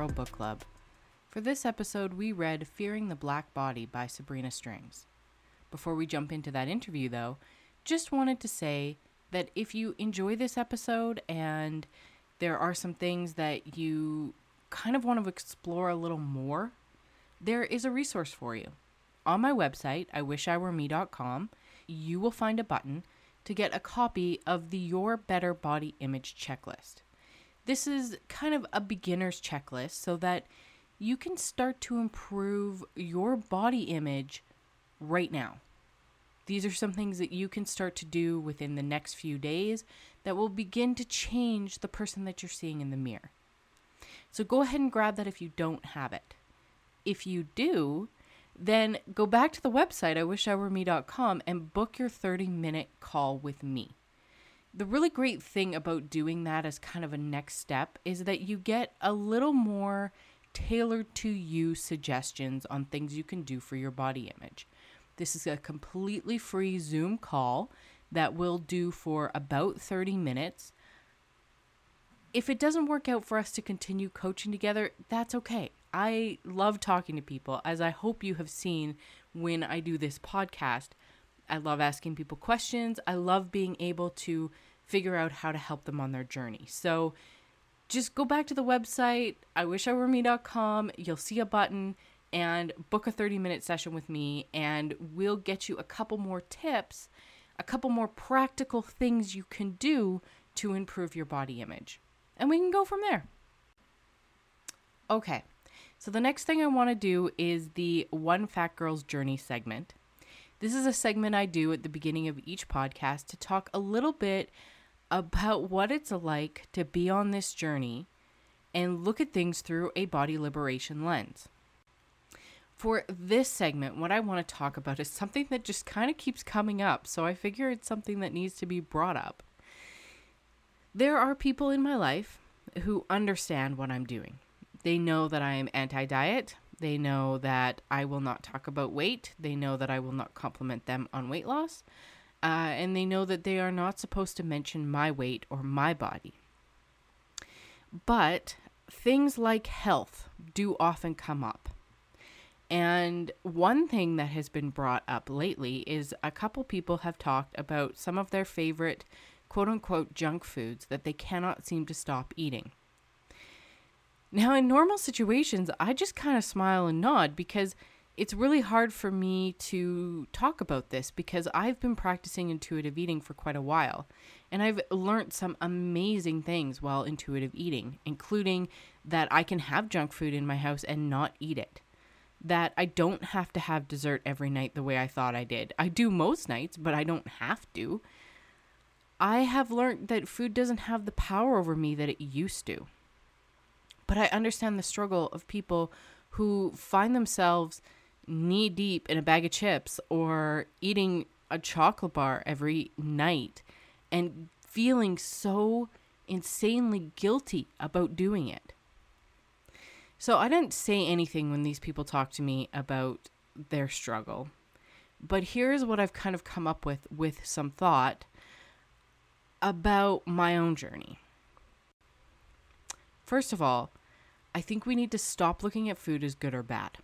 Girl Book Club. For this episode, we read Fearing the Black Body by Sabrina Strings. Before we jump into that interview, though, just wanted to say that if you enjoy this episode and there are some things that you kind of want to explore a little more, there is a resource for you. On my website, iwishiwereme.com, you will find a button to get a copy of the Your Better Body Image checklist. This is kind of a beginner's checklist so that you can start to improve your body image right now. These are some things that you can start to do within the next few days that will begin to change the person that you're seeing in the mirror. So go ahead and grab that if you don't have it. If you do, then go back to the website, iwishiwereme.com, and book your 30 minute call with me. The really great thing about doing that as kind of a next step is that you get a little more tailored to you suggestions on things you can do for your body image. This is a completely free Zoom call that we'll do for about 30 minutes. If it doesn't work out for us to continue coaching together, that's okay. I love talking to people, as I hope you have seen when I do this podcast. I love asking people questions. I love being able to figure out how to help them on their journey. So just go back to the website, I wish I were iwishiwereme.com. You'll see a button and book a 30 minute session with me, and we'll get you a couple more tips, a couple more practical things you can do to improve your body image. And we can go from there. Okay, so the next thing I want to do is the One Fat Girl's Journey segment. This is a segment I do at the beginning of each podcast to talk a little bit about what it's like to be on this journey and look at things through a body liberation lens. For this segment, what I want to talk about is something that just kind of keeps coming up, so I figure it's something that needs to be brought up. There are people in my life who understand what I'm doing. They know that I am anti diet, they know that I will not talk about weight. They know that I will not compliment them on weight loss. Uh, and they know that they are not supposed to mention my weight or my body. But things like health do often come up. And one thing that has been brought up lately is a couple people have talked about some of their favorite quote unquote junk foods that they cannot seem to stop eating. Now, in normal situations, I just kind of smile and nod because it's really hard for me to talk about this because I've been practicing intuitive eating for quite a while. And I've learned some amazing things while intuitive eating, including that I can have junk food in my house and not eat it. That I don't have to have dessert every night the way I thought I did. I do most nights, but I don't have to. I have learned that food doesn't have the power over me that it used to. But I understand the struggle of people who find themselves knee deep in a bag of chips or eating a chocolate bar every night and feeling so insanely guilty about doing it. So I didn't say anything when these people talked to me about their struggle. But here's what I've kind of come up with with some thought about my own journey. First of all, I think we need to stop looking at food as good or bad.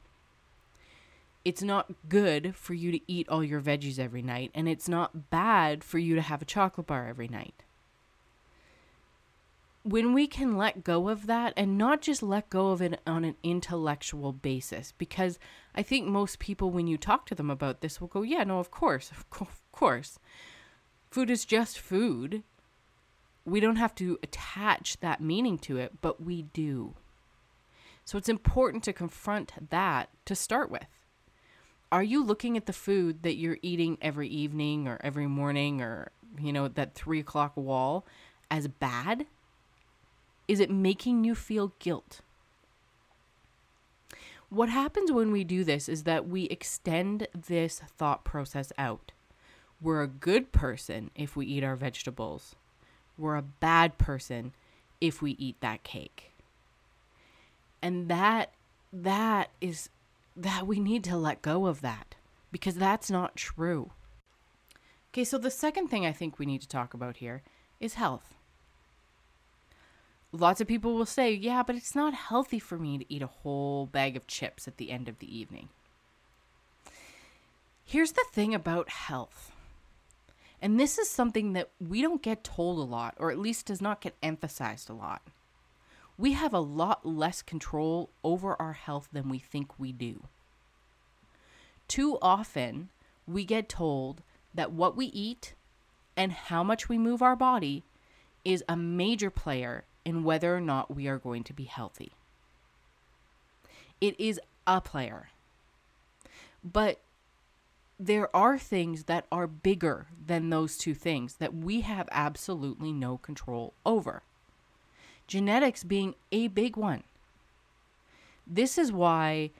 It's not good for you to eat all your veggies every night, and it's not bad for you to have a chocolate bar every night. When we can let go of that and not just let go of it on an intellectual basis, because I think most people, when you talk to them about this, will go, Yeah, no, of course, of course. Food is just food. We don't have to attach that meaning to it, but we do. So it's important to confront that to start with. Are you looking at the food that you're eating every evening or every morning or, you know, that three o'clock wall as bad? Is it making you feel guilt? What happens when we do this is that we extend this thought process out. We're a good person if we eat our vegetables. We're a bad person if we eat that cake and that that is that we need to let go of that because that's not true. Okay, so the second thing I think we need to talk about here is health. lots of people will say, yeah, but it's not healthy for me to eat a whole bag of chips at the end of the evening. Here's the thing about health. And this is something that we don't get told a lot, or at least does not get emphasized a lot. We have a lot less control over our health than we think we do. Too often, we get told that what we eat and how much we move our body is a major player in whether or not we are going to be healthy. It is a player. But there are things that are bigger than those two things that we have absolutely no control over. Genetics being a big one. This is why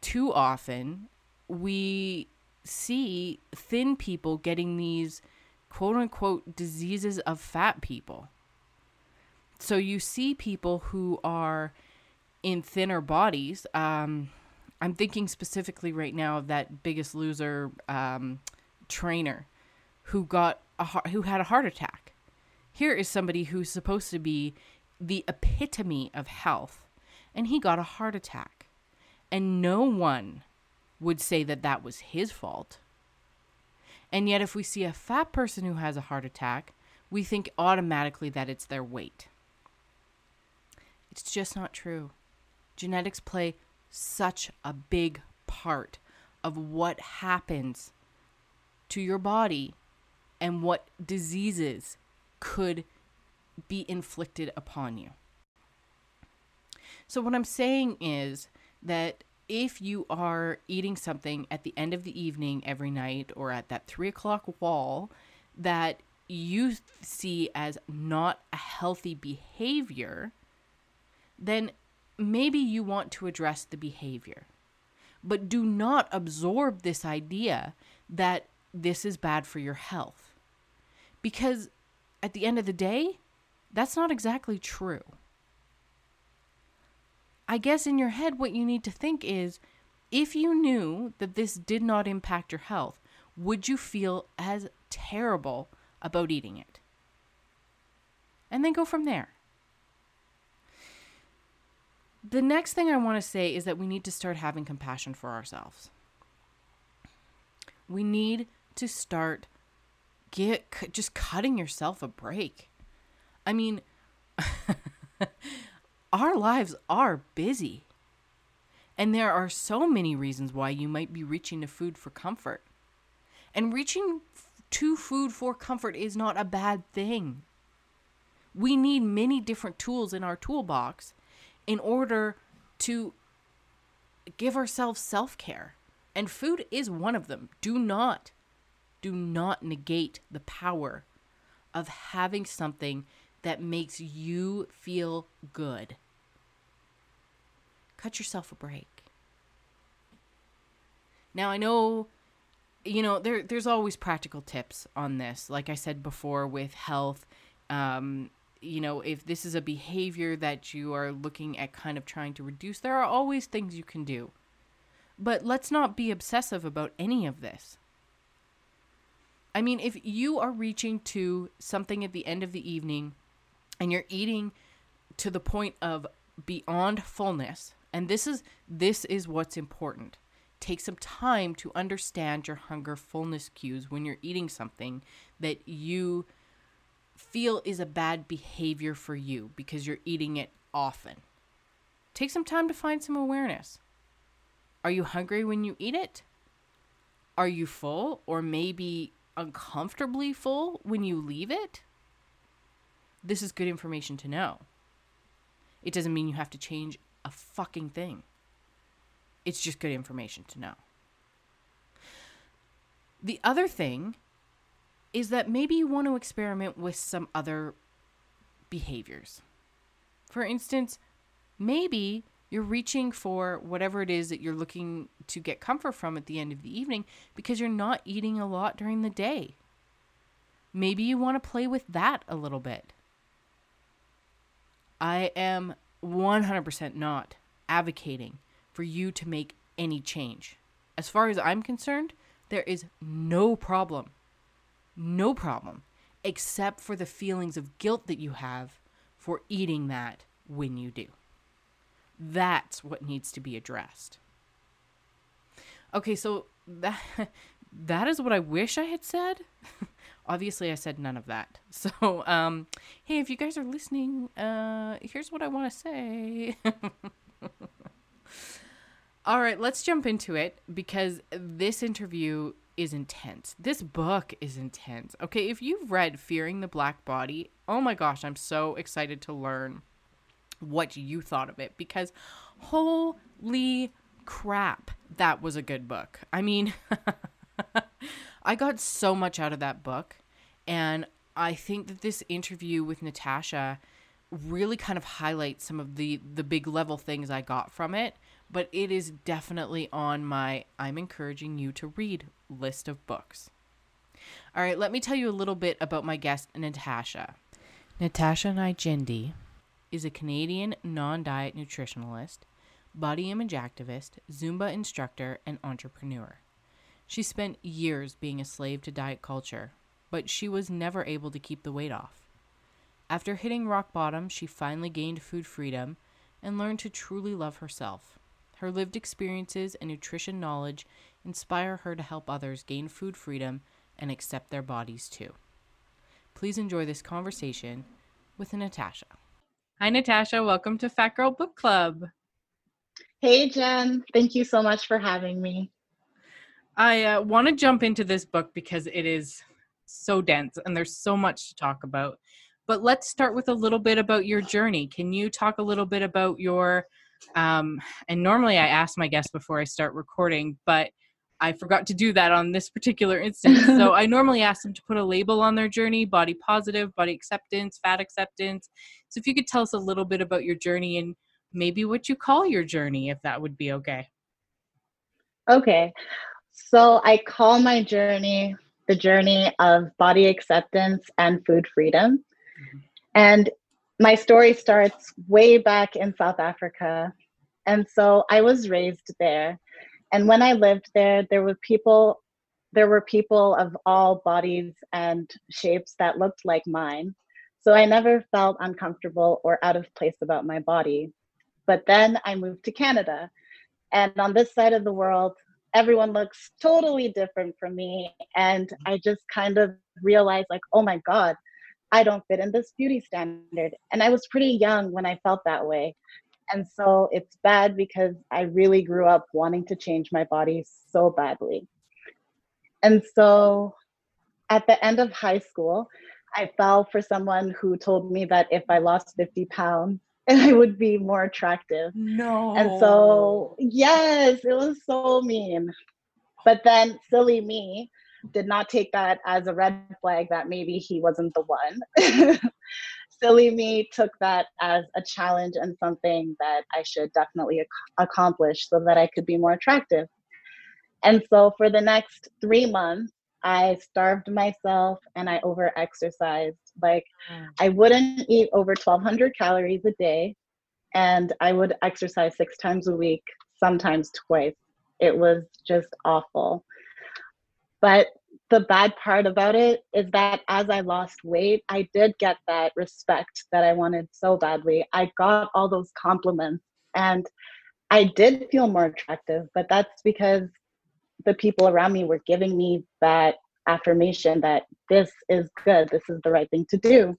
too often we see thin people getting these quote unquote diseases of fat people. So you see people who are in thinner bodies. Um, I'm thinking specifically right now of that Biggest Loser um, trainer who got a who had a heart attack. Here is somebody who's supposed to be the epitome of health, and he got a heart attack, and no one would say that that was his fault. And yet, if we see a fat person who has a heart attack, we think automatically that it's their weight. It's just not true. Genetics play such a big part of what happens to your body and what diseases could be inflicted upon you. So, what I'm saying is that if you are eating something at the end of the evening every night or at that three o'clock wall that you see as not a healthy behavior, then maybe you want to address the behavior. But do not absorb this idea that this is bad for your health. Because at the end of the day, that's not exactly true. I guess in your head, what you need to think is if you knew that this did not impact your health, would you feel as terrible about eating it? And then go from there. The next thing I want to say is that we need to start having compassion for ourselves. We need to start get just cutting yourself a break. I mean, our lives are busy. And there are so many reasons why you might be reaching to food for comfort. And reaching to food for comfort is not a bad thing. We need many different tools in our toolbox in order to give ourselves self care. And food is one of them. Do not, do not negate the power of having something that makes you feel good. Cut yourself a break. Now, I know, you know, there, there's always practical tips on this. Like I said before, with health, um, you know, if this is a behavior that you are looking at kind of trying to reduce, there are always things you can do. But let's not be obsessive about any of this. I mean, if you are reaching to something at the end of the evening and you're eating to the point of beyond fullness. And this is this is what's important. Take some time to understand your hunger fullness cues when you're eating something that you feel is a bad behavior for you because you're eating it often. Take some time to find some awareness. Are you hungry when you eat it? Are you full or maybe uncomfortably full when you leave it this is good information to know. It doesn't mean you have to change a fucking thing. It's just good information to know. The other thing is that maybe you want to experiment with some other behaviors. For instance, maybe you're reaching for whatever it is that you're looking to get comfort from at the end of the evening because you're not eating a lot during the day. Maybe you want to play with that a little bit. I am 100% not advocating for you to make any change. As far as I'm concerned, there is no problem, no problem, except for the feelings of guilt that you have for eating that when you do. That's what needs to be addressed. Okay, so that that is what I wish I had said. Obviously, I said none of that. So, um, hey, if you guys are listening, uh, here's what I want to say. All right, let's jump into it because this interview is intense. This book is intense. Okay, if you've read Fearing the Black Body, oh my gosh, I'm so excited to learn what you thought of it because holy crap, that was a good book. I mean, I got so much out of that book, and I think that this interview with Natasha really kind of highlights some of the the big level things I got from it but it is definitely on my I'm encouraging you to read list of books. All right, let me tell you a little bit about my guest, Natasha. Natasha Nijindi is a Canadian non diet nutritionalist, body image activist, Zumba instructor, and entrepreneur. She spent years being a slave to diet culture, but she was never able to keep the weight off. After hitting rock bottom, she finally gained food freedom and learned to truly love herself. Her lived experiences and nutrition knowledge inspire her to help others gain food freedom and accept their bodies too. Please enjoy this conversation with Natasha. Hi, Natasha. Welcome to Fat Girl Book Club. Hey, Jen. Thank you so much for having me. I uh, want to jump into this book because it is so dense and there's so much to talk about. But let's start with a little bit about your journey. Can you talk a little bit about your um, and normally I ask my guests before I start recording, but I forgot to do that on this particular instance. so I normally ask them to put a label on their journey body positive, body acceptance, fat acceptance. So if you could tell us a little bit about your journey and maybe what you call your journey, if that would be okay. Okay. So I call my journey the journey of body acceptance and food freedom. Mm-hmm. And my story starts way back in South Africa. And so I was raised there. And when I lived there, there were people there were people of all bodies and shapes that looked like mine. So I never felt uncomfortable or out of place about my body. But then I moved to Canada. And on this side of the world, everyone looks totally different from me. And mm-hmm. I just kind of realized, like, oh my God, I don't fit in this beauty standard. And I was pretty young when I felt that way. And so it's bad because I really grew up wanting to change my body so badly. And so at the end of high school, I fell for someone who told me that if I lost 50 pounds, I would be more attractive. No. And so, yes, it was so mean. But then, silly me, did not take that as a red flag that maybe he wasn't the one. Silly me took that as a challenge and something that I should definitely ac- accomplish so that I could be more attractive. And so for the next three months, I starved myself and I over exercised. Like mm. I wouldn't eat over 1200 calories a day and I would exercise six times a week, sometimes twice. It was just awful. But the bad part about it is that as I lost weight, I did get that respect that I wanted so badly. I got all those compliments and I did feel more attractive, but that's because the people around me were giving me that affirmation that this is good, this is the right thing to do.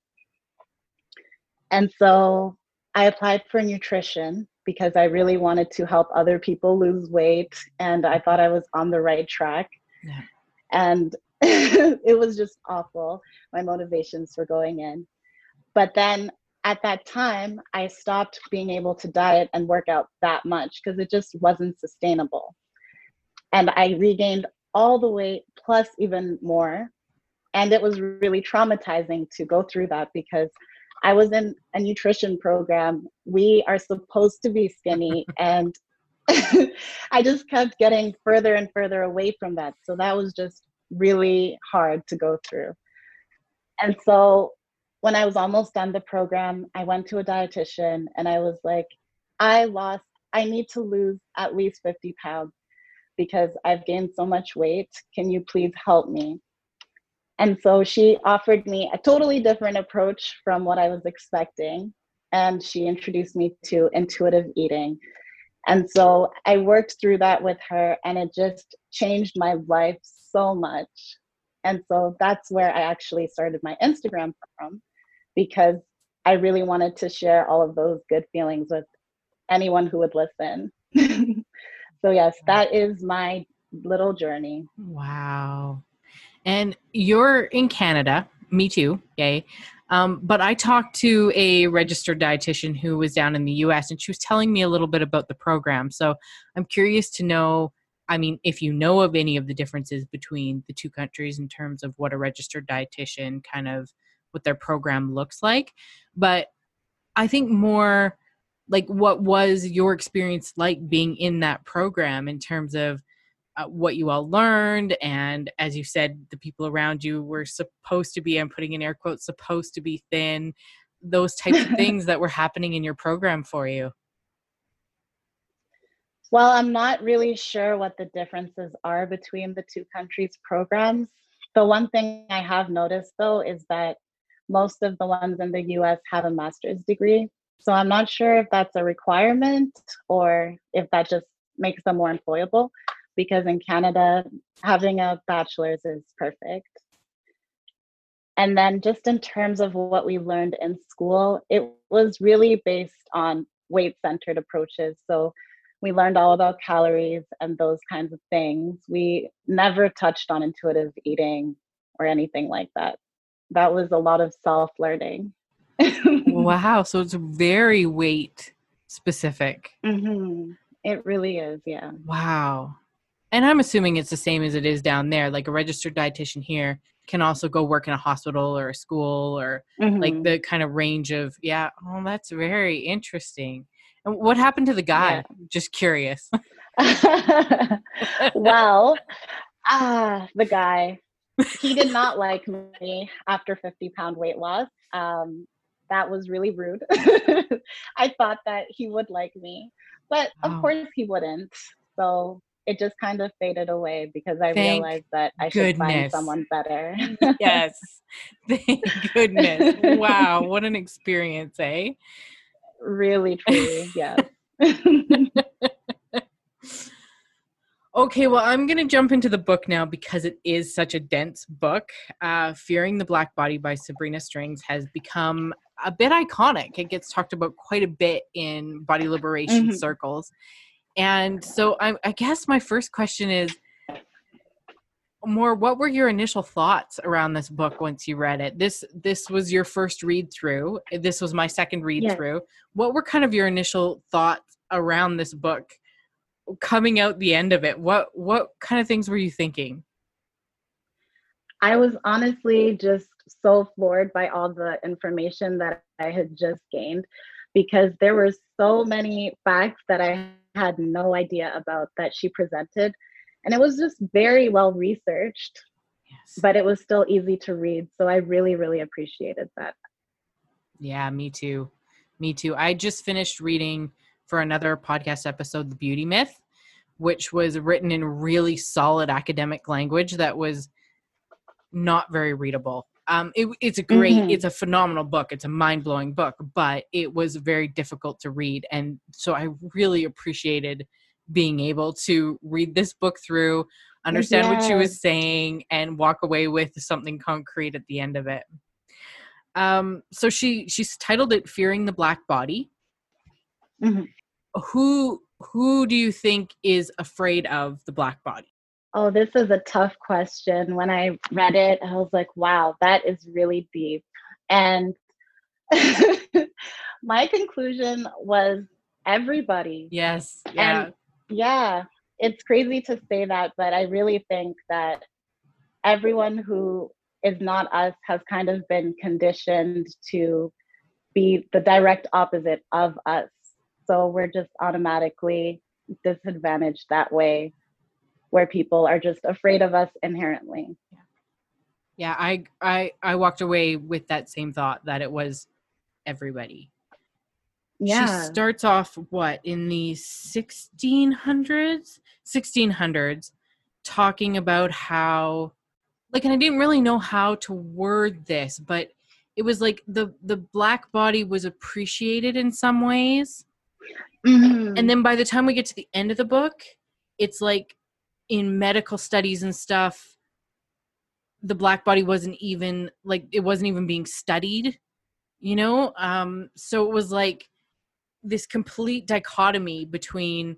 And so I applied for nutrition because I really wanted to help other people lose weight and I thought I was on the right track. Yeah and it was just awful my motivations for going in but then at that time i stopped being able to diet and work out that much because it just wasn't sustainable and i regained all the weight plus even more and it was really traumatizing to go through that because i was in a nutrition program we are supposed to be skinny and I just kept getting further and further away from that. So that was just really hard to go through. And so when I was almost done the program, I went to a dietitian and I was like, I lost, I need to lose at least 50 pounds because I've gained so much weight. Can you please help me? And so she offered me a totally different approach from what I was expecting. and she introduced me to intuitive eating. And so I worked through that with her, and it just changed my life so much. And so that's where I actually started my Instagram from because I really wanted to share all of those good feelings with anyone who would listen. so, yes, that is my little journey. Wow. And you're in Canada. Me too. Yay. Um, but I talked to a registered dietitian who was down in the US and she was telling me a little bit about the program. So I'm curious to know I mean, if you know of any of the differences between the two countries in terms of what a registered dietitian kind of what their program looks like. But I think more like what was your experience like being in that program in terms of uh, what you all learned? And as you said the people around you were supposed to be i'm putting in air quotes supposed to be thin those types of things that were happening in your program for you. Well i'm not really sure what the differences are between the two countries programs. The one thing i have noticed though is that most of the ones in the us have a master's degree so i'm not sure if that's a requirement or if that just makes them more employable because in Canada, having a bachelor's is perfect. And then, just in terms of what we learned in school, it was really based on weight centered approaches. So, we learned all about calories and those kinds of things. We never touched on intuitive eating or anything like that. That was a lot of self learning. wow. So, it's very weight specific. Mm-hmm. It really is. Yeah. Wow and I'm assuming it's the same as it is down there. Like a registered dietitian here can also go work in a hospital or a school or mm-hmm. like the kind of range of yeah. Oh, that's very interesting. And what happened to the guy? Yeah. Just curious. well, ah, uh, the guy. He did not like me after 50 pound weight loss. Um, that was really rude. I thought that he would like me, but of oh. course he wouldn't. So it just kind of faded away because I Thank realized that I should find someone better. yes. Thank goodness. Wow. What an experience, eh? Really, truly. Yeah. okay, well, I'm going to jump into the book now because it is such a dense book. Uh, Fearing the Black Body by Sabrina Strings has become a bit iconic. It gets talked about quite a bit in body liberation mm-hmm. circles and so I, I guess my first question is more what were your initial thoughts around this book once you read it this this was your first read through this was my second read yes. through what were kind of your initial thoughts around this book coming out the end of it what what kind of things were you thinking i was honestly just so floored by all the information that i had just gained because there were so many facts that i had no idea about that she presented. And it was just very well researched, yes. but it was still easy to read. So I really, really appreciated that. Yeah, me too. Me too. I just finished reading for another podcast episode, The Beauty Myth, which was written in really solid academic language that was not very readable. Um, it, it's a great, mm-hmm. it's a phenomenal book. It's a mind blowing book, but it was very difficult to read. And so I really appreciated being able to read this book through, understand yes. what she was saying, and walk away with something concrete at the end of it. Um, so she she's titled it "Fearing the Black Body." Mm-hmm. Who who do you think is afraid of the black body? Oh, this is a tough question. When I read it, I was like, wow, that is really deep. And my conclusion was everybody. Yes. Yeah. And yeah, it's crazy to say that, but I really think that everyone who is not us has kind of been conditioned to be the direct opposite of us. So we're just automatically disadvantaged that way where people are just afraid of us inherently. Yeah, I I I walked away with that same thought that it was everybody. Yeah. She starts off what in the 1600s, 1600s talking about how like and I didn't really know how to word this, but it was like the the black body was appreciated in some ways Mhm. and then by the time we get to the end of the book it's like in medical studies and stuff the black body wasn't even like it wasn't even being studied you know um so it was like this complete dichotomy between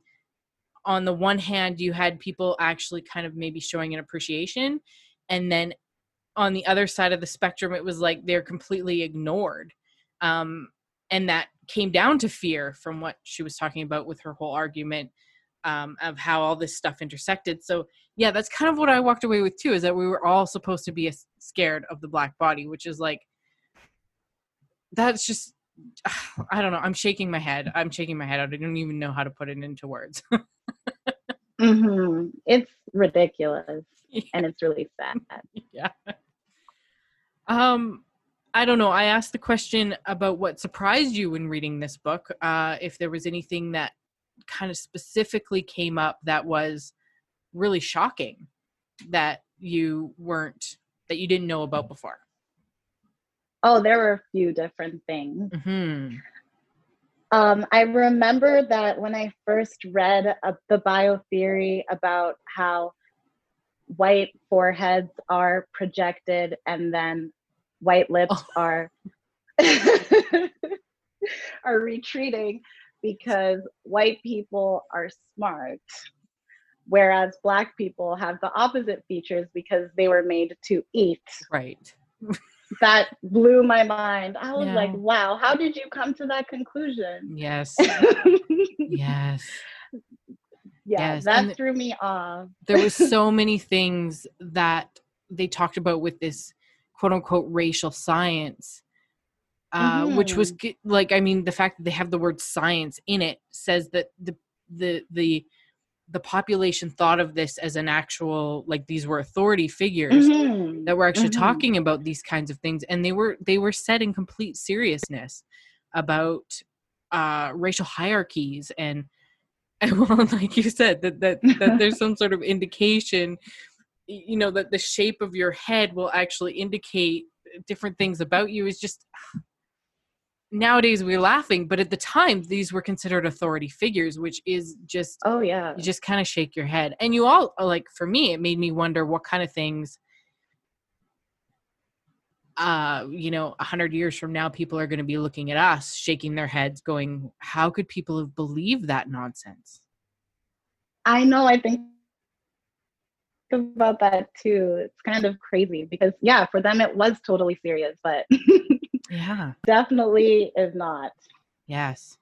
on the one hand you had people actually kind of maybe showing an appreciation and then on the other side of the spectrum it was like they're completely ignored um and that came down to fear from what she was talking about with her whole argument um, of how all this stuff intersected. So yeah, that's kind of what I walked away with too, is that we were all supposed to be scared of the black body, which is like that's just I don't know. I'm shaking my head. I'm shaking my head out. I don't even know how to put it into words. Mhm. It's ridiculous and it's really sad. yeah. Um, I don't know. I asked the question about what surprised you when reading this book. Uh, if there was anything that kind of specifically came up that was really shocking that you weren't that you didn't know about before. Oh, there were a few different things. hmm Um, I remember that when I first read uh, the bio theory about how white foreheads are projected and then white lips Oh. are are retreating because white people are smart whereas black people have the opposite features because they were made to eat Right. that blew my mind i was Yeah. like wow how did you come to that conclusion Yes. yeah, yes. Yes, that and threw me off. There was so many things that they talked about with this quote unquote racial science. Uh, which was like I mean the fact that they have the word science in it says that the the the the population thought of this as an actual like these were authority figures Mhm. that were actually Mhm. talking about these kinds of things and they were they were said in complete seriousness about uh racial hierarchies and and well like you said that that, that there's some sort of indication you know that the shape of your head will actually indicate different things about you is just nowadays we're laughing but at the time these were considered authority figures which is just Oh yeah. you just kind of shake your head and you all like for me it made me wonder what kind of things uh you know a hundred years from now people are going to be looking at us shaking their heads going how could people have believed that nonsense I know. I think about that too. It's kind of crazy because yeah, for them it was totally serious, but yeah definitely is not. yes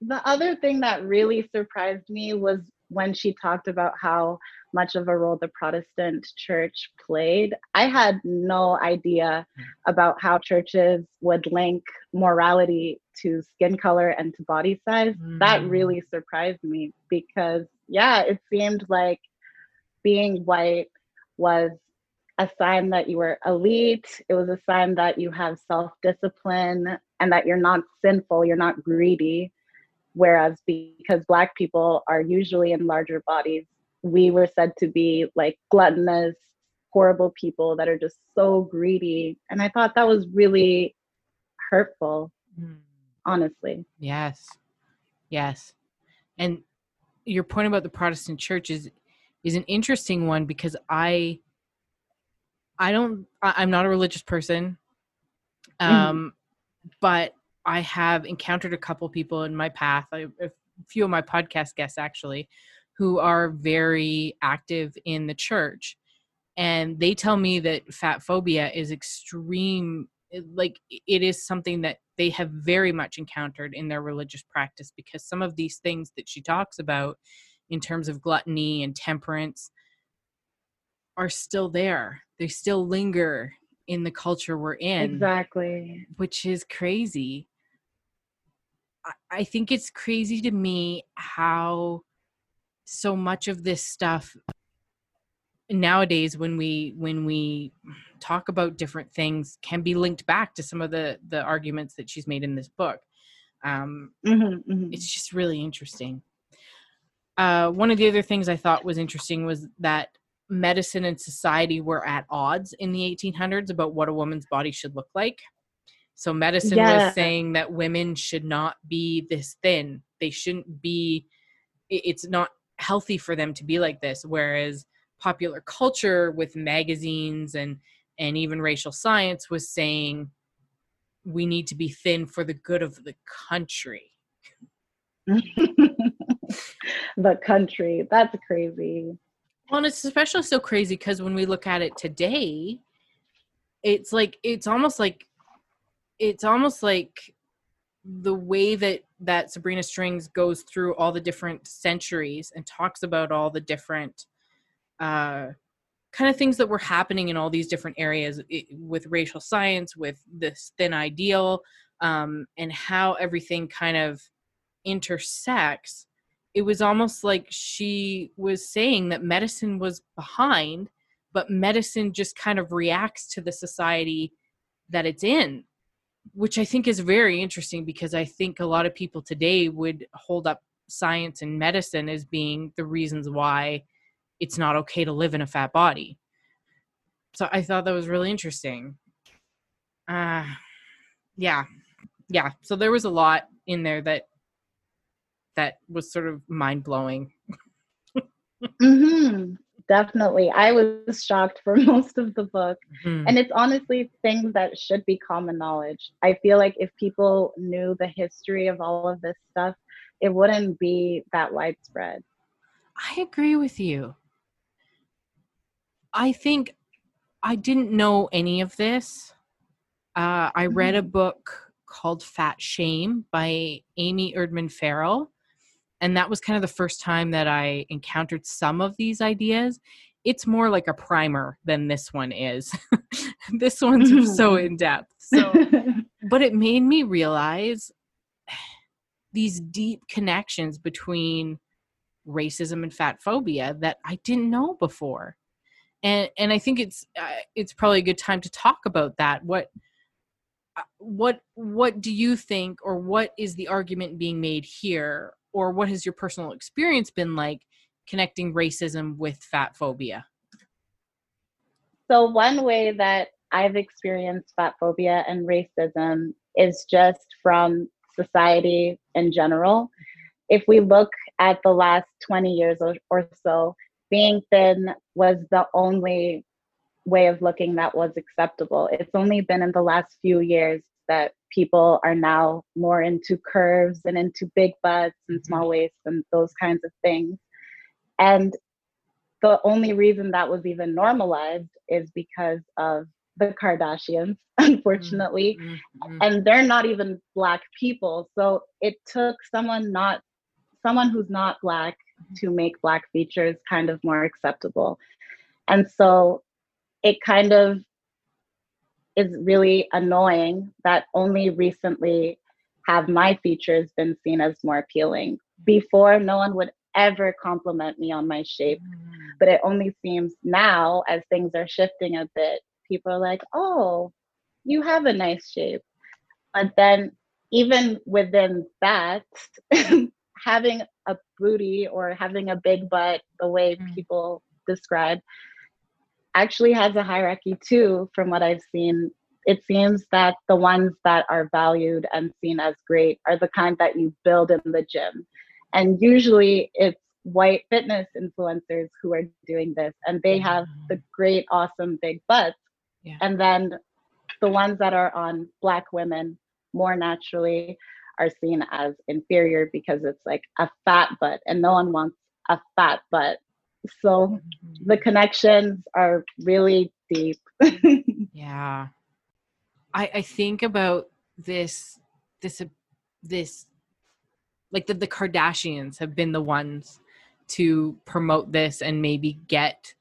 The other thing that really surprised me was when she talked about how much of a role the Protestant church played. I had no idea about how churches would link morality to skin color and to body size. That Mm. really surprised me because, yeah, it seemed like being white was a sign that you were elite. It was a sign that you have self discipline and that you're not sinful, you're not greedy. Whereas because Black people are usually in larger bodies, we were said to be like gluttonous, horrible people that are just so greedy. And I thought that was really hurtful, Mm. honestly. yes yes and your point about the protestant church is is an interesting one because i i don't i'm not a religious person Mhm. um but i have encountered a couple people in my path I, a few of my podcast guests actually who are very active in the church and they tell me that fat phobia is extreme like it is something that they have very much encountered in their religious practice because some of these things that she talks about in terms of gluttony and temperance are still there they still linger in the culture we're in Exactly. which is crazy. I, think it's crazy to me how so much of this stuff nowadays when we when we talk about different things can be linked back to some of the the arguments that she's made in this book um Mhm, mhm. it's just really interesting uh one of the other things i thought was interesting was that medicine and society were at odds in the 1800s about what a woman's body should look like. So medicine yeah. was saying that women should not be this thin. They shouldn't be it's not healthy for them to be like this whereas popular culture with magazines and and even racial science was saying we need to be thin for the good of the country. the country. That's crazy. Well, and it's especially so crazy because when we look at it today, it's like it's almost like it's almost like the way that that Sabrina Strings goes through all the different centuries and talks about all the different uh, kind of things that were happening in all these different areas it, with racial science, with this thin ideal, um, and how everything kind of intersects it was almost like she was saying that medicine was behind, but medicine just kind of reacts to the society that it's in, which I think is very interesting because I think a lot of people today would hold up science and medicine as being the reasons why it's not okay to live in a fat body. So I thought that was really interesting. Uh yeah. Yeah, so there was a lot in there that that was sort of mind blowing. mm-hmm. Definitely. I was shocked for most of the book. Mm-hmm. And it's honestly things that should be common knowledge. I feel like if people knew the history of all of this stuff, it wouldn't be that widespread. I agree with you. I think I didn't know any of this. Uh, I read a mm-hmm. book called Fat Shame by Amy Erdman Farrell and that was kind of the first time that I encountered some of these ideas. It's more like a primer than this one is. this one's so in depth. So, but it made me realize these deep connections between racism and fat phobia that I didn't know before. And and I think it's uh, it's probably a good time to talk about that. What uh, what what do you think or what is the argument being made here or what has your personal experience been like connecting racism with fat phobia? So, one way that I've experienced fat phobia and racism is just from society in general. If we look at the last 20 years or, or so, being thin was the only way of looking that was acceptable. It's only been in the last few years that people are now more into curves and into big butts and mm-hmm. small waists and those kinds of things. And the only reason that was even normalized is because of the Kardashians, unfortunately. Mm-hmm. And they're not even black people. So it took someone not someone who's not black mm-hmm. to make black features kind of more acceptable. And so it kind of is really annoying that only recently have my features been seen as more appealing. Before, no one would ever compliment me on my shape, mm. but it only seems now, as things are shifting a bit, people are like, oh, you have a nice shape. But then, even within that, having a booty or having a big butt, the way mm. people describe, actually has a hierarchy too, from what I've seen. It seems that the ones that are valued and seen as great are the kind that you build in the gym. And usually it's white fitness influencers who are doing this, and they mm-hmm. have the great, awesome big butts. Yeah. And then the ones that are on Black women more naturally are seen as inferior because it's like a fat butt, and no one wants a fat butt so mm-hmm. the connections are really deep. yeah. I, I think about this, this, this, like the, the Kardashians have been the ones to promote this and maybe get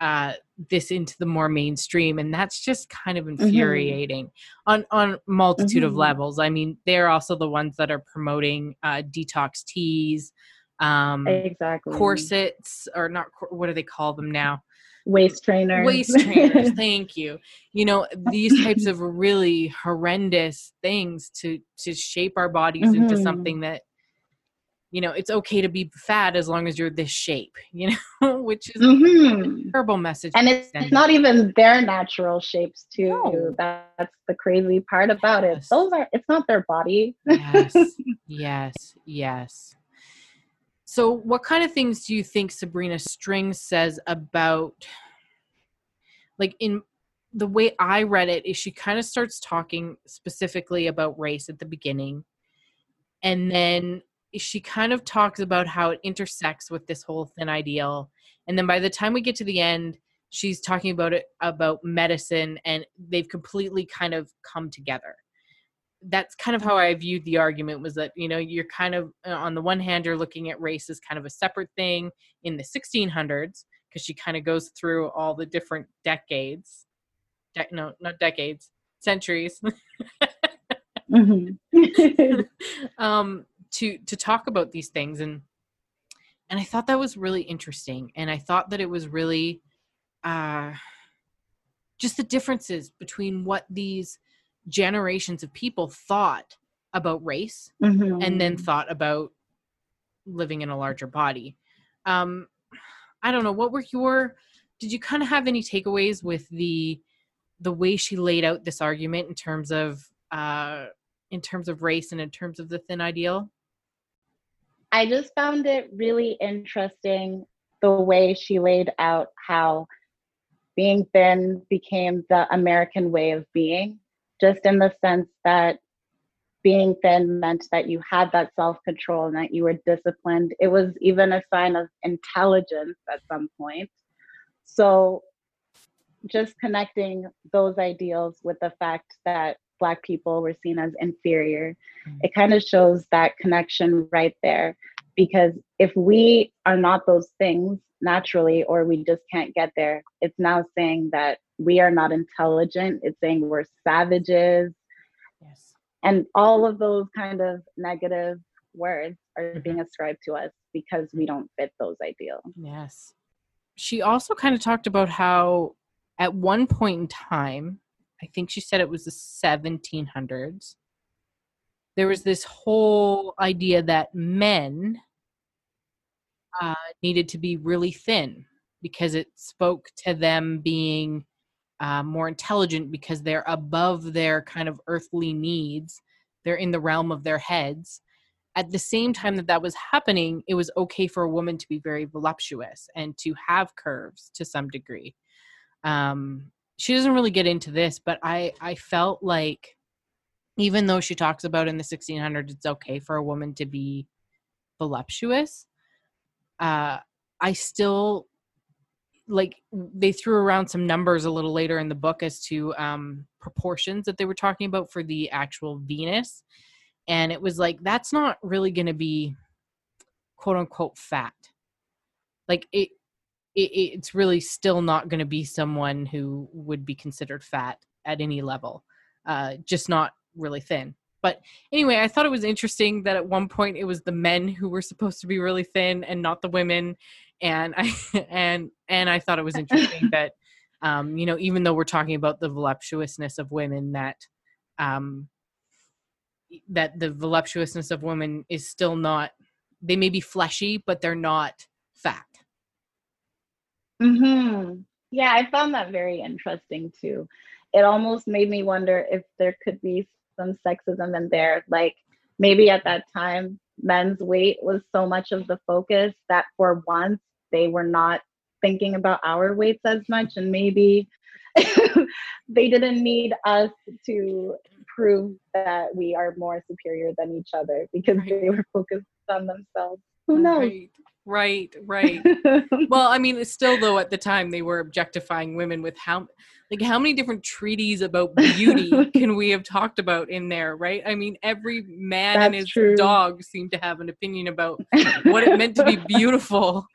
uh, this into the more mainstream and that's just kind of mm-hmm. infuriating mm-hmm. on on multitude mm-hmm. of levels i mean they're also the ones that are promoting uh, detox teas um exactly. corsets or not what do they call them now? Waist trainers. Waist trainers thank you. You know these types of really horrendous things to to shape our bodies mm-hmm. into something that you know it's okay to be fat as long as you're this shape you know which is Mhm. a terrible message and it's not even their natural shapes too. No. that's the crazy part about Yes. it those are it's not their body. Yes. Yes. Yes so what kind of things do you think sabrina Strings says about like in the way i read it is she kind of starts talking specifically about race at the beginning and then she kind of talks about how it intersects with this whole thin ideal and then by the time we get to the end she's talking about it about medicine and they've completely kind of come together that's kind of how I viewed the argument was that you know you're kind of uh, on the one hand you're looking at race as kind of a separate thing in the 1600s because she kind of goes through all the different decades de- no not decades centuries Mhm. um to to talk about these things and and I thought that was really interesting and I thought that it was really uh just the differences between what these generations of people thought about race and then thought about living in a larger body. Um, I don't know. What were your? Did you kind of have any takeaways with the the way she laid out this argument in terms of uh, in terms of race and in terms of the thin ideal? I just found it really interesting the way she laid out how being thin became the American way of being, just in the sense that being thin meant that you had that self control and that you were disciplined. It was even a sign of intelligence at some point. So, just connecting those ideals with the fact that Black people were seen as inferior, Mm. it kind of shows that connection right there. Because if we are not those things naturally, or we just can't get there, it's now saying that we are not intelligent. It's saying we're savages, Yes. and all of those kind of negative words are Mhm. being ascribed to us because we don't fit those ideals. Yes. She also kind of talked about how at one point in time, I think she said it was the 1700s, there was this whole idea that men uh, needed to be really thin because it spoke to them being uh, more intelligent because they're above their kind of earthly needs. They're in the realm of their heads. At the same time that that was happening, it was okay for a woman to be very voluptuous and to have curves to some degree. Um, she doesn't really get into this, but I I felt like even though she talks about in the 1600s it's okay for a woman to be voluptuous, uh, I still like they threw around some numbers a little later in the book as to um, proportions that they were talking about for the actual Venus, and it was like that's not really going to be quote unquote fat. Like it, it it's really still not going to be someone who would be considered fat at any level, uh, just not really thin. But anyway, I thought it was interesting that at one point it was the men who were supposed to be really thin and not the women, and I and and I thought it was interesting that um, you know even though we're talking about the voluptuousness of women, that um, that the voluptuousness of women is still not they may be fleshy, but they're not fat. hmm Yeah, I found that very interesting too. It almost made me wonder if there could be some sexism in there. Like maybe at that time, men's weight was so much of the focus that for once they were not thinking about our weights as much. And maybe they didn't need us to prove that we are more superior than each other because Right. they were focused on themselves. Who knows? Right, right, right. well, I mean, still though, at the time they were objectifying women with how, like, how many different treaties about beauty can we have talked about in there, right? I mean, every man and his true. dog seemed to have an opinion about what it meant to be beautiful,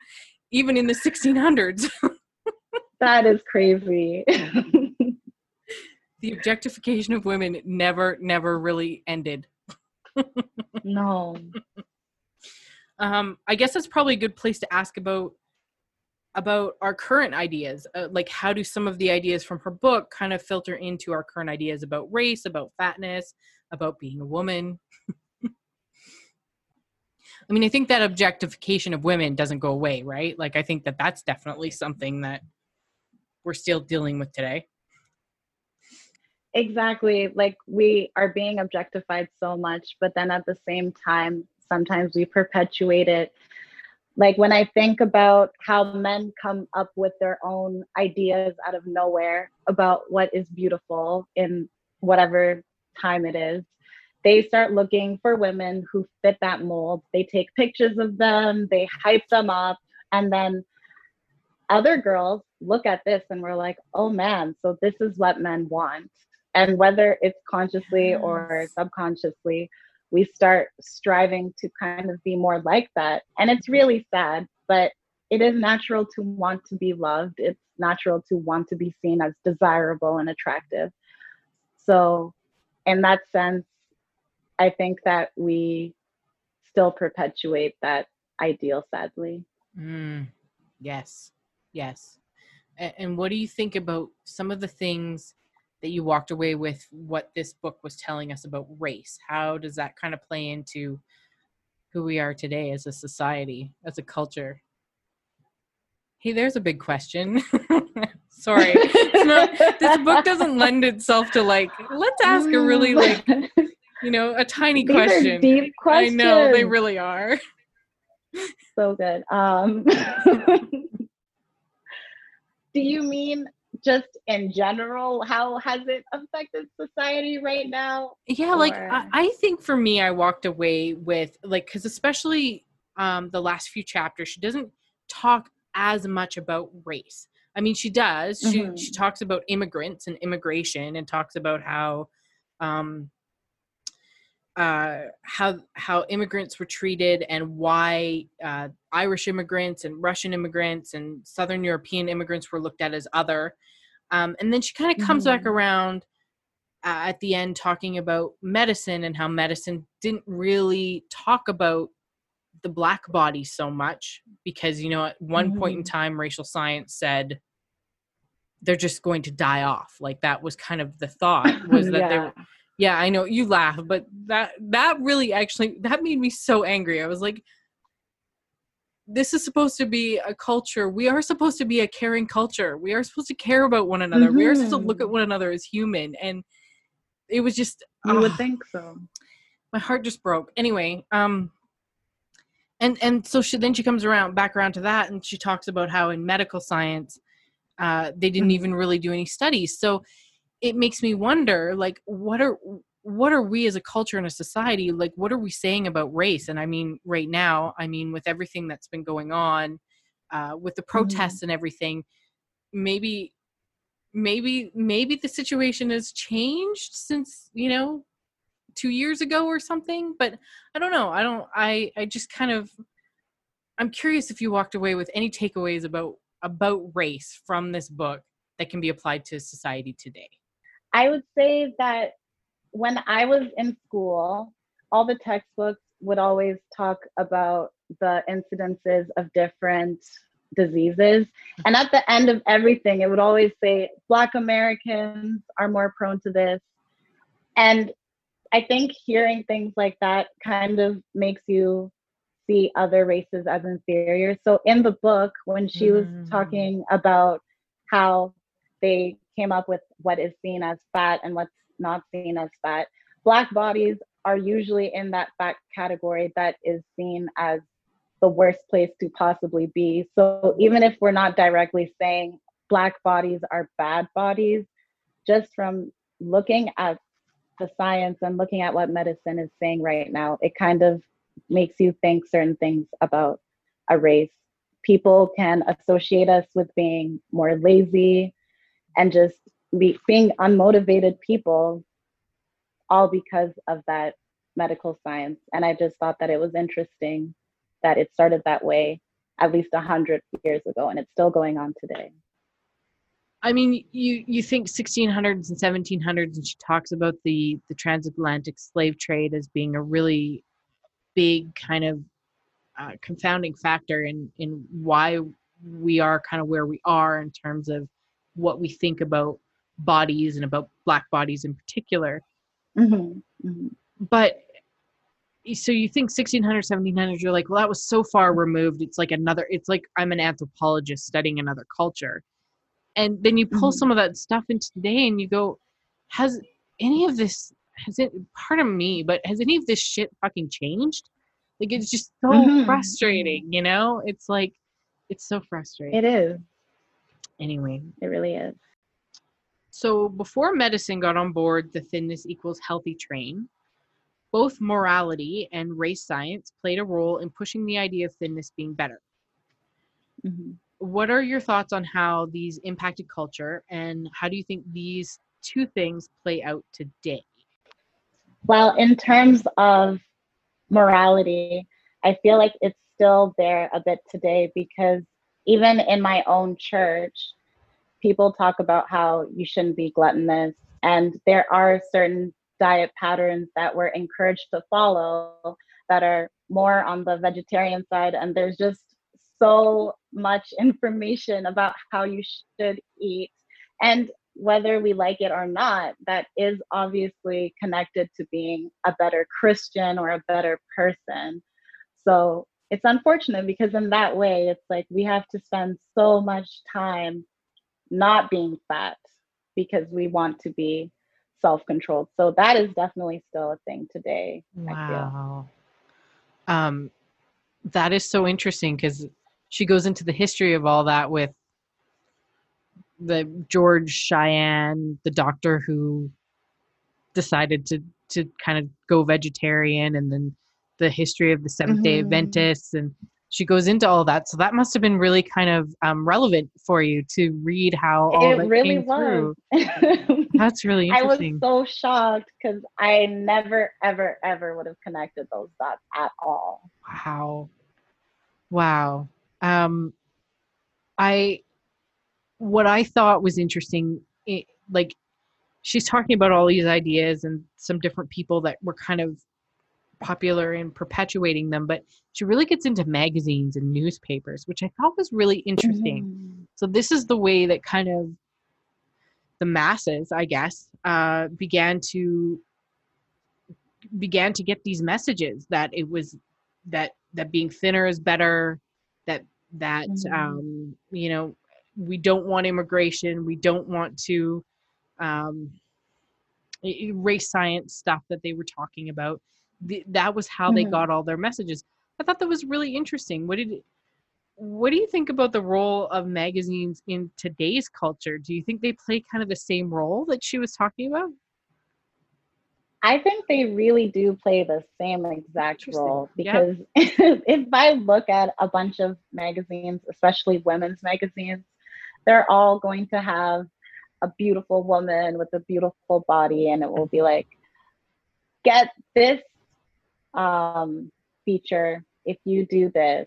even in the 1600s. that is crazy. the objectification of women never, never really ended. no. um i guess that's probably a good place to ask about about our current ideas uh, like how do some of the ideas from her book kind of filter into our current ideas about race about fatness about being a woman I mean, I think that objectification of women doesn't go away, right? Like, I think that that's definitely something that we're still dealing with today. Exactly. Like, we are being objectified so much, but then at the same time, sometimes we perpetuate it. Like, when I think about how men come up with their own ideas out of nowhere about what is beautiful in whatever time it is, they start looking for women who fit that mold. They take pictures of them, they hype them up, and then other girls look at this and we're like, oh man, so this is what men want. And whether it's consciously yes. or subconsciously, we start striving to kind of be more like that. And it's really sad, but it is natural to want to be loved. It's natural to want to be seen as desirable and attractive. So, in that sense, I think that we still perpetuate that ideal, sadly. Mm, yes, yes. And, and what do you think about some of the things that you walked away with what this book was telling us about race? How does that kind of play into who we are today as a society, as a culture? Hey, there's a big question. Sorry. Not, this book doesn't lend itself to like, let's ask a really like you know, a tiny These question. deep questions. I know they really are. So good. Um, do you mean just in general? How has it affected society right now? Yeah, or? like I, I think for me, I walked away with like because especially um, the last few chapters, she doesn't talk as much about race. I mean, she does. She mm-hmm. she talks about immigrants and immigration, and talks about how um, uh, how how immigrants were treated and why uh, Irish immigrants and Russian immigrants and Southern European immigrants were looked at as other. Um, and then she kind of comes mm-hmm. back around uh, at the end talking about medicine and how medicine didn't really talk about the black body so much because you know at one mm-hmm. point in mm-hmm. time racial science said they're just going to die off like that was kind of the thought was that yeah. they yeah i know you laugh but that that really actually that made me so angry i was like this is supposed to be a culture we are supposed to be a caring culture we are supposed to care about one another mm-hmm. we are supposed to look at mm-hmm. one another as human and it was just you uh, would think so my heart just broke anyway um and and so she then she comes around back around to that and she talks about how in medical science uh, they didn't mm-hmm. even really do any studies so it makes me wonder like what are what are we as a culture and a society like what are we saying about race? And i mean right now i mean with everything that's been going on uh, with the protests mm-hmm. and everything maybe maybe maybe the situation has changed since you know two years ago or something but i don't know. I don't i i just kind of i'm curious if you walked away with any takeaways about about race from this book that can be applied to society today I would say that when I was in school, all the textbooks would always talk about the incidences of different diseases. And at the end of everything, it would always say Black Americans are more prone to this. And I think hearing things like that kind of makes you see other races as inferior. So in the book, when she was mm. talking about how they came up with what is seen as fat and what's not seen as fat. Black bodies are usually in that fat category that is seen as the worst place to possibly be. So even if we're not directly saying Black bodies are bad bodies, just from looking at the science and looking at what medicine is saying right now, it kind of makes you think certain things about a race. People can associate us with being more lazy, and just be, being unmotivated people all because of that medical science. And i just thought that it was interesting that it started that way at least 100 years ago and it's still going on today. I mean you you think 1600s and 1700s and she talks about the the transatlantic slave trade as being a really big kind of uh, confounding factor in in why we are kind of where we are in terms of what we think about bodies and about black bodies in particular mm-hmm. Mm-hmm. but so you think 1600 1700 you're like well that was so far removed it's like another it's like i'm an anthropologist studying another culture and then you pull Mhm. some of that stuff into today and you go has any of this has it part of me but has any of this shit fucking changed like it's just so Mhm. frustrating you know it's like it's so frustrating It is. Anyway It really is. so before medicine got on board the thinness equals healthy train, both morality and race science played a role in pushing the idea of thinness being better. Mhm. What are your thoughts on how these impacted culture and how do you think these two things play out today? Well, in terms of morality, I feel like it's still there a bit today because even in my own church, people talk about how you shouldn't be gluttonous. And there are certain diet patterns that we're encouraged to follow that are more on the vegetarian side. And there's just so much information about how you should eat. And whether we like it or not, that is obviously connected to being a better Christian or a better person. So it's unfortunate because in that way, it's like we have to spend so much time not being fat because we want to be self controlled. So that is definitely still a thing today. Wow. Um, that is so interesting because she goes into the history of all that with the George Cheyne, the doctor who decided to to kind of go vegetarian, and then the history of the Seventh Day Mhm. Adventists, and she goes into all that. So that must have been really kind of um, relevant for you to read how all It that really came through. That's really I was so shocked because I never, ever, ever would have connected those dots at all. Wow. Wow. Um I what I thought was interesting it, like she's talking about all these ideas and some different people that were kind of popular in perpetuating them but she really gets into magazines and newspapers which I thought was really interesting. Mhm. So this is the way that kind of the masses, I guess, uh, began to began to get these messages that it was that that being thinner is better, that that Mhm. um, you know we don't want immigration, we don't want to um, race science stuff that they were talking about. The, that was how they Mhm. got all their messages. I thought that was really interesting. What did what do you think about the role of magazines in today's culture? Do you think they play kind of the same role that she was talking about? I think they really do play the same exact role because if I look at a bunch of magazines, especially women's magazines, they're all going to have a beautiful woman with a beautiful body, and it will be like, get this um, feature if you do this.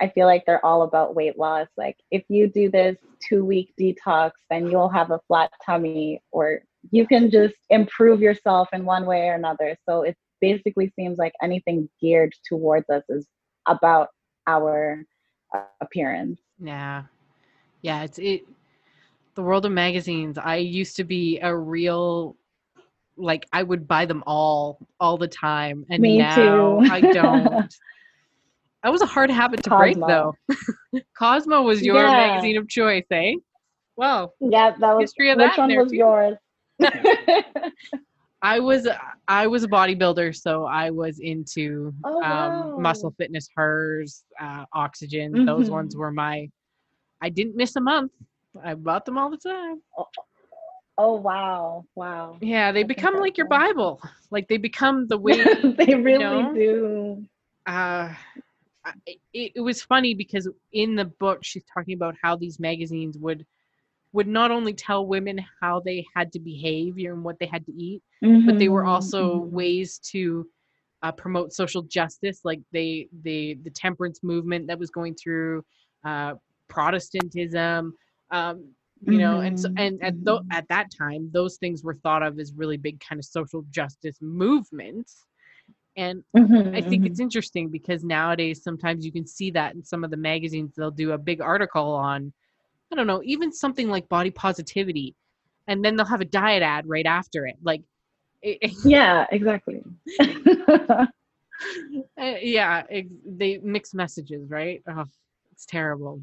I feel like they're all about weight loss. Like, if you do this two week detox, then you'll have a flat tummy, or you can just improve yourself in one way or another. So it basically seems like anything geared towards us is about our appearance. Yeah. Yeah, it's it the world of magazines. I used to be a real like I would buy them all all the time and Me now. I don't. That was a hard habit to break though. Cosmo was your Yeah. magazine of choice, eh? Well, Yeah, that was History of which that one was too. yours? I was I was a bodybuilder, so I was into Oh, um, muscle fitness, hers, uh, oxygen. Those ones were my. I didn't miss a month. I bought them all the time. Oh wow, wow. Yeah, they become like your. Bible. Like they become the way. they really know? do. uh, it, it was funny because in the book she's talking about how these magazines would would not only tell women how they had to behave and what they had to eat, but they were Mhm, also mhm. ways to uh, promote social justice like they they the temperance movement that was going through uh, protestantism um, you know and so, and at, at that time those things were thought of as really big kind of social justice movements and Mhm, I think mhm. it's interesting because nowadays sometimes you can see that in some of the magazines they'll do a big article on I don't know even something like body positivity and then they'll have a diet ad right after it like it, yeah, exactly. Uh, yeah, ex- they mix messages, right? Oh, it's terrible.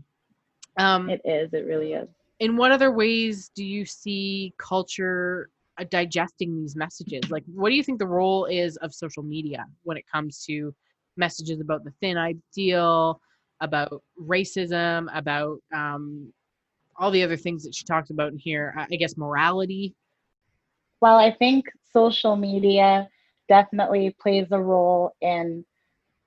Um, It is. It really is. In what other ways do you see culture uh, digesting these messages? Like, what do you think the role is of social media when it comes to messages about the thin ideal, about racism, about um, all the other things that she talked about in here? I I guess morality. Well, I think social media definitely plays a role in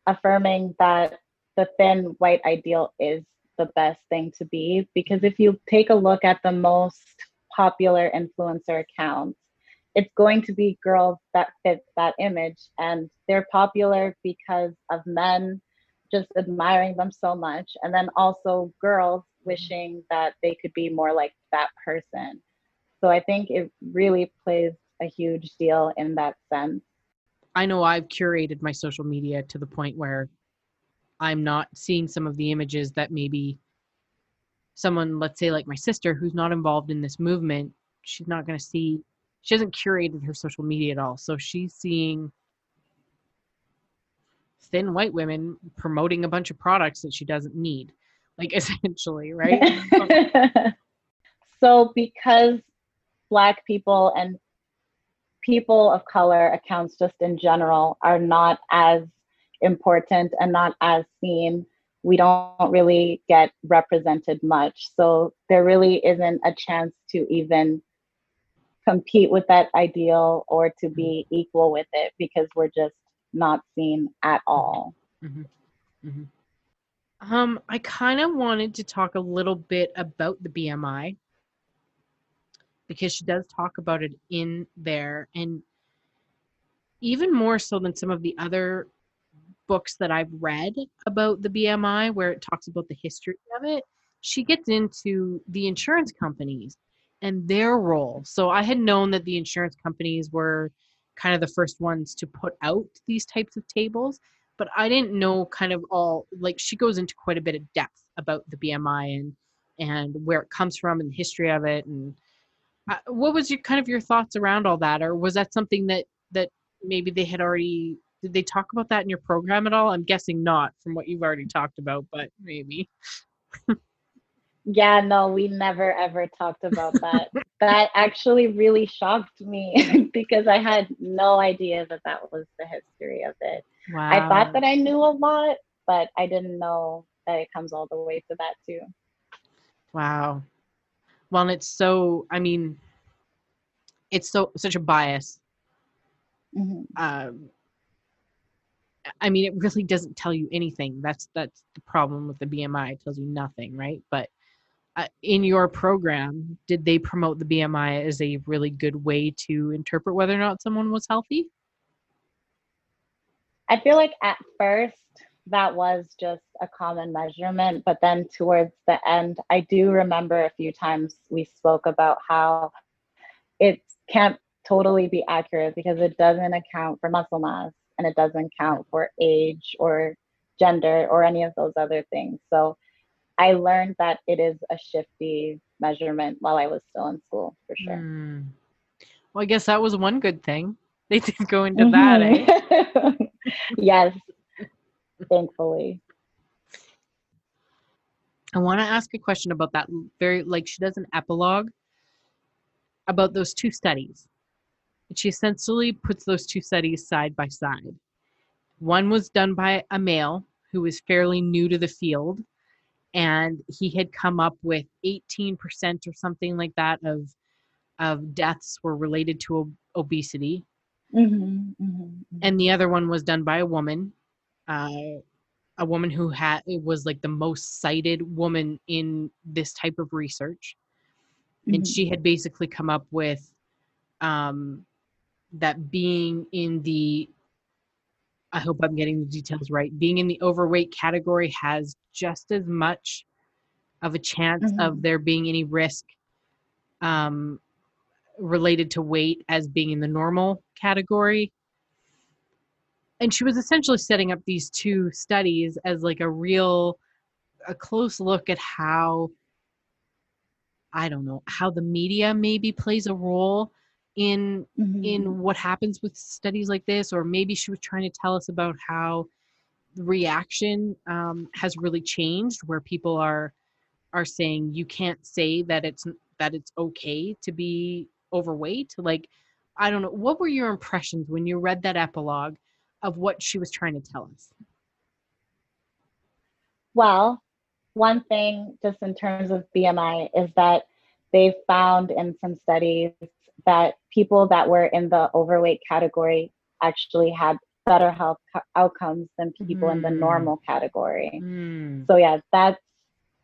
affirming that the thin white ideal is the best thing to be. Because if you take a look at the most popular influencer accounts, it's going to be girls that fit that image. And they're popular because of men just admiring them so much. And then also girls wishing that they could be more like that person. So I think it really plays a huge deal in that sense. I know I've curated my social media to the point where I'm not seeing some of the images that maybe someone, let's say like my sister, who's not involved in this movement, she's not going to see, she hasn't curated her social media at all. So she's seeing thin white women promoting a bunch of products that she doesn't need, like essentially, right? so because black people and people of color accounts just in general are not as important and not as seen we don't really get represented much so there really isn't a chance to even compete with that ideal or to be equal with it because we're just not seen at all Mhm. Mhm. Um, I kind of wanted to talk a little bit about the BMI because she does talk about it in there, and even more so than some of the other books that I've read about the BMI, where it talks about the history of it. She gets into the insurance companies and their role. So I had known that the insurance companies were kind of the first ones to put out these types of tables but I didn't know kind of all like she goes into quite a bit of depth about the BMI and and where it comes from and the history of it and uh, what was your kind of your thoughts around all that or was that something that that maybe they had already did they talk about that in your program at all? I'm guessing not from what you've already talked about, but maybe. Yeah, no, we never ever talked about that. that actually really shocked me because I had no idea that that was the history of it. Wow. I thought that I knew a lot, but I didn't know that it comes all the way to that too. Wow. Well, and it's so. I mean, it's so such a bias. Mhm. Um, I mean, it really doesn't tell you anything. That's that's the problem with the BMI. It tells you nothing, right? But uh, in your program, did they promote the BMI as a really good way to interpret whether or not someone was healthy? I feel like at first that was just a common measurement, but then towards the end, I do remember a few times we spoke about how it can't totally be accurate because it doesn't account for muscle mass and it doesn't count for age or gender or any of those other things. So I learned that it is a shifty measurement while I was still in school for sure. Hmm. Well, I guess that was one good thing. They did go into that, eh? Yes, thankfully. I want to ask a question about that. Very like she does an epilogue about those two studies. And she essentially puts those two studies side by side. One was done by a male who was fairly new to the field, and he had come up with 18% or something like that of of deaths were related to ob- obesity, Mhm, mhm, mhm. and the other one was done by a woman uh, a woman who had it was like the most cited woman in this type of research and Mhm. she had basically come up with um, that being in the i hope i'm getting the details right being in the overweight category has just as much of a chance of there being any risk um, related to weight as being in the normal category. And she was essentially setting up these two studies as like a real a close look at how i don't know how the media maybe plays a role in Mhm. in what happens with studies like this or maybe she was trying to tell us about how the reaction um, has really changed where people are are saying you can't say that it's that it's okay to be overweight like i don't know what were your impressions when you read that epilogue of what she was trying to tell us Well, one thing just in terms of BMI is that they found in some studies that people that were in the overweight category actually had better health co- outcomes than people in the Mm. normal category. Mm. So yeah, that's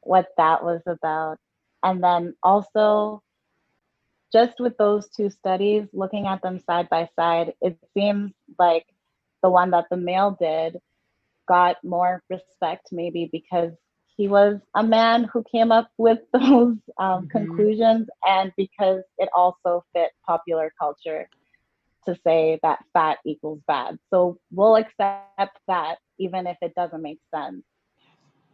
what that was about. And then also just with those two studies, looking at them side by side, it seems like the one that the male did got more respect, maybe because he was a man who came up with those um, Mhm. conclusions, and because it also fit popular culture to say that fat equals bad. So we'll accept that, even if it doesn't make sense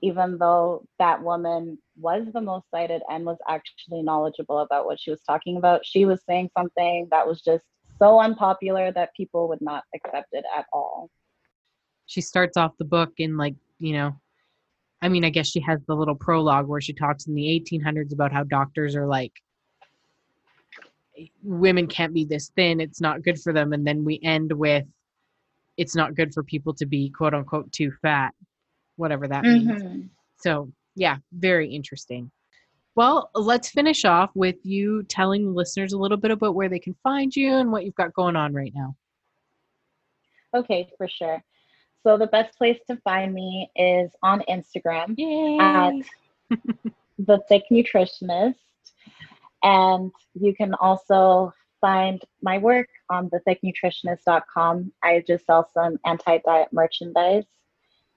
even though that woman was the most cited and was actually knowledgeable about what she was talking about, she was saying something that was just so unpopular that people would not accept it at all. she starts off the book in like you know i mean i guess she has the little prologue where she talks in the 1800s about how doctors are like women can't be this thin it's not good for them and then we end with it's not good for people to be quote unquote too fat whatever that means Mhm. so yeah very interesting well let's finish off with you telling listeners a little bit about where they can find you and what you've got going on right now Okay, for sure. So the best place to find me is on Instagram Yay. at the Thick Nutritionist, and you can also find my work on thethicknutritionist.com. I just sell some anti-diet merchandise,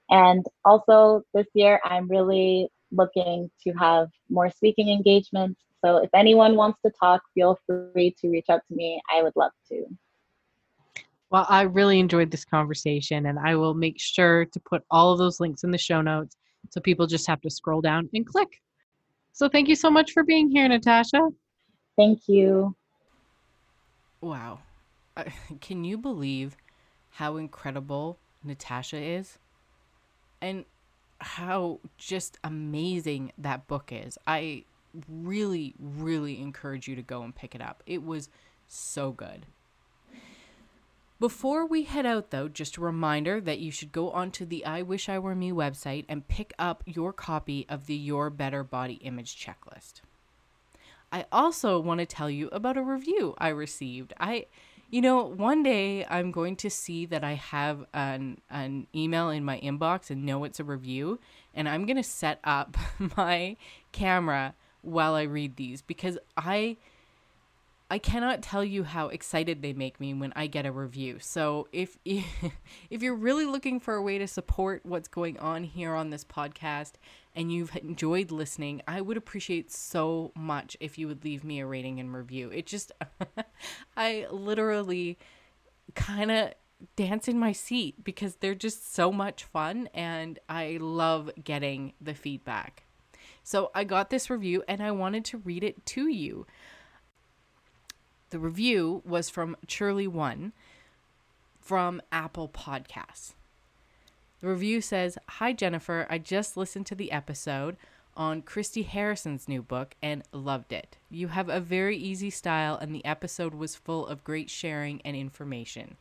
and also this year I'm really looking to have more speaking engagements. So if anyone wants to talk, feel free to reach out to me. I would love to. Well, I really enjoyed this conversation, and I will make sure to put all of those links in the show notes so people just have to scroll down and click. So, thank you so much for being here, Natasha. Thank you. Wow. Can you believe how incredible Natasha is? And how just amazing that book is. I really, really encourage you to go and pick it up. It was so good. Before we head out, though, just a reminder that you should go onto the I Wish I Were Me website and pick up your copy of the Your Better Body Image Checklist. I also want to tell you about a review I received. I, you know, one day I'm going to see that I have an an email in my inbox and know it's a review, and I'm going to set up my camera while I read these because I I cannot tell you how excited they make me when I get a review. So if if you're really looking for a way to support what's going on here on this podcast and you've enjoyed listening, I would appreciate so much if you would leave me a rating and review. It just I literally kind of dance in my seat because they're just so much fun and I love getting the feedback. So I got this review and I wanted to read it to you. The review was from Churley One from Apple Podcasts. The review says, Hi Jennifer, I just listened to the episode on Christy Harrison's new book and loved it. You have a very easy style, and the episode was full of great sharing and information.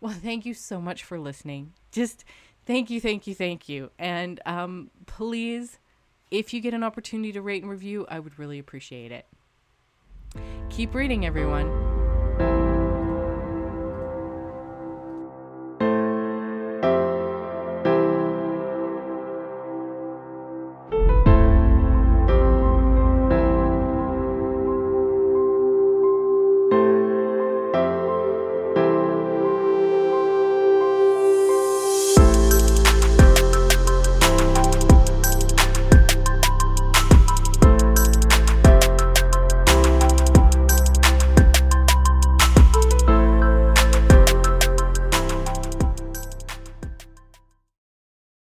Well, thank you so much for listening. Just thank you, thank you, thank you. And um, please, if you get an opportunity to rate and review, I would really appreciate it. Keep reading, everyone.